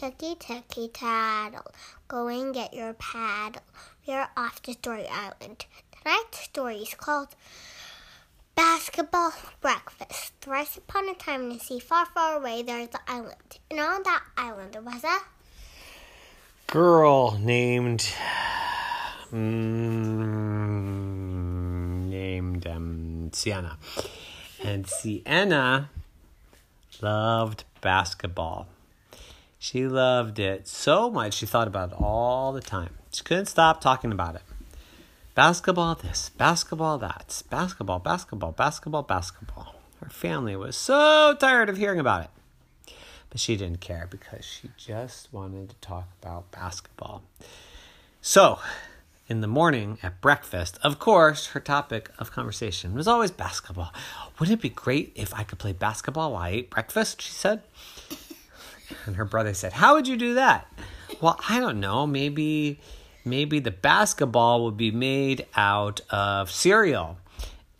Ticky ticky tattle, go and get your paddle. We're off to Story Island. Tonight's story is called Basketball Breakfast. Thrice upon a time in the sea, far, far away, there is an island. And on that island there was a girl named mm, named um, Sienna, and Sienna loved basketball. She loved it so much she thought about it all the time. She couldn't stop talking about it. Basketball this, basketball that, basketball, basketball, basketball, basketball. Her family was so tired of hearing about it. But she didn't care because she just wanted to talk about basketball. So, in the morning at breakfast, of course, her topic of conversation was always basketball. Wouldn't it be great if I could play basketball while I ate breakfast? She said. And her brother said, How would you do that? Well, I don't know. Maybe maybe the basketball would be made out of cereal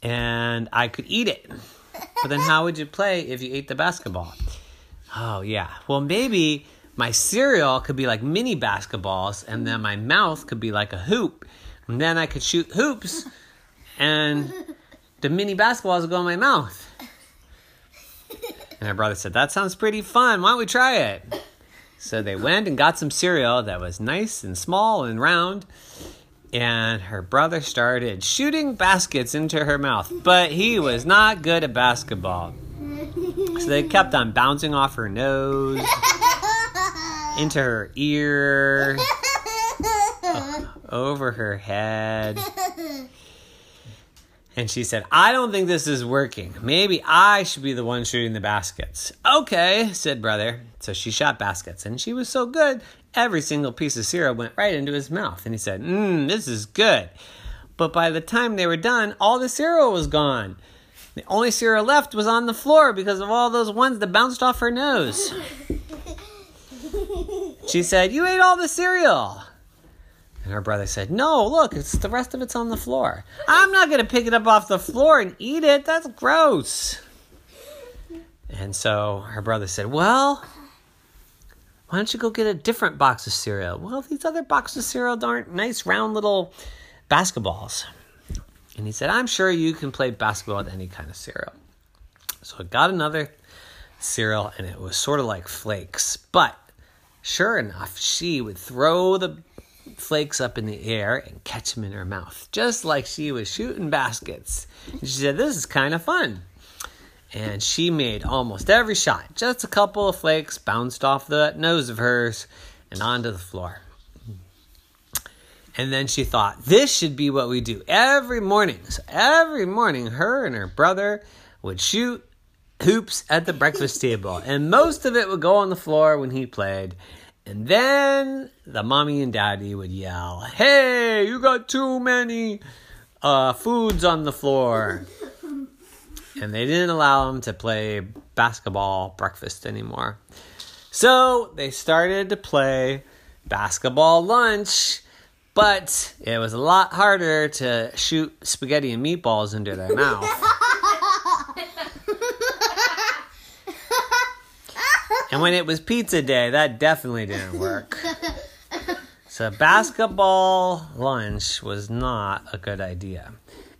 and I could eat it. But then how would you play if you ate the basketball? Oh, yeah. Well, maybe my cereal could be like mini basketballs and then my mouth could be like a hoop. And then I could shoot hoops and the mini basketballs would go in my mouth. And my brother said, That sounds pretty fun. Why don't we try it? So they went and got some cereal that was nice and small and round. And her brother started shooting baskets into her mouth, but he was not good at basketball. So they kept on bouncing off her nose, into her ear, over her head. And she said, I don't think this is working. Maybe I should be the one shooting the baskets. Okay, said brother. So she shot baskets, and she was so good, every single piece of cereal went right into his mouth. And he said, Mmm, this is good. But by the time they were done, all the cereal was gone. The only cereal left was on the floor because of all those ones that bounced off her nose. She said, You ate all the cereal. And her brother said, No, look, it's the rest of it's on the floor. I'm not going to pick it up off the floor and eat it. That's gross. And so her brother said, Well, why don't you go get a different box of cereal? Well, these other boxes of cereal aren't nice, round little basketballs. And he said, I'm sure you can play basketball with any kind of cereal. So I got another cereal, and it was sort of like flakes. But sure enough, she would throw the flakes up in the air and catch them in her mouth, just like she was shooting baskets. She said, This is kind of fun. And she made almost every shot. Just a couple of flakes bounced off the nose of hers and onto the floor. And then she thought, this should be what we do every morning. So every morning, her and her brother would shoot hoops at the breakfast table. And most of it would go on the floor when he played. And then the mommy and daddy would yell, Hey, you got too many uh, foods on the floor. And they didn't allow him to play basketball breakfast anymore. So they started to play basketball lunch, but it was a lot harder to shoot spaghetti and meatballs into their mouth. And when it was pizza day, that definitely didn't work. So basketball lunch was not a good idea.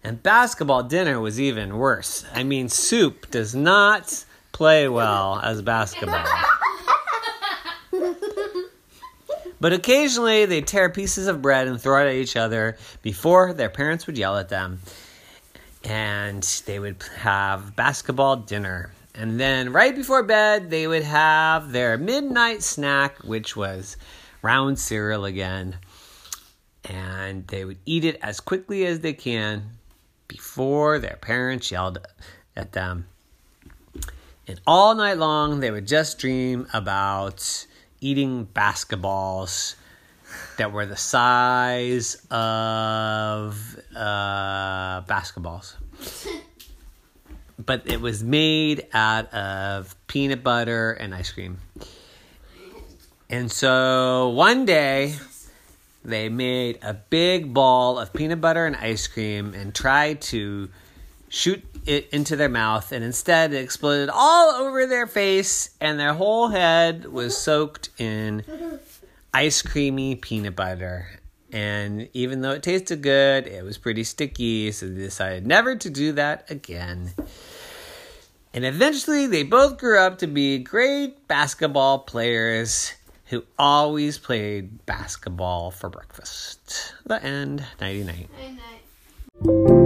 And basketball dinner was even worse. I mean, soup does not play well as basketball. But occasionally they'd tear pieces of bread and throw it at each other before their parents would yell at them. And they would have basketball dinner. And then right before bed, they would have their midnight snack, which was round cereal again. And they would eat it as quickly as they can before their parents yelled at them. And all night long, they would just dream about eating basketballs that were the size of uh, basketballs but it was made out of peanut butter and ice cream. And so one day they made a big ball of peanut butter and ice cream and tried to shoot it into their mouth, and instead it exploded all over their face, and their whole head was soaked in ice creamy peanut butter. And even though it tasted good, it was pretty sticky, so they decided never to do that again. And eventually, they both grew up to be great basketball players who always played basketball for breakfast. The end. Nighty night. Night.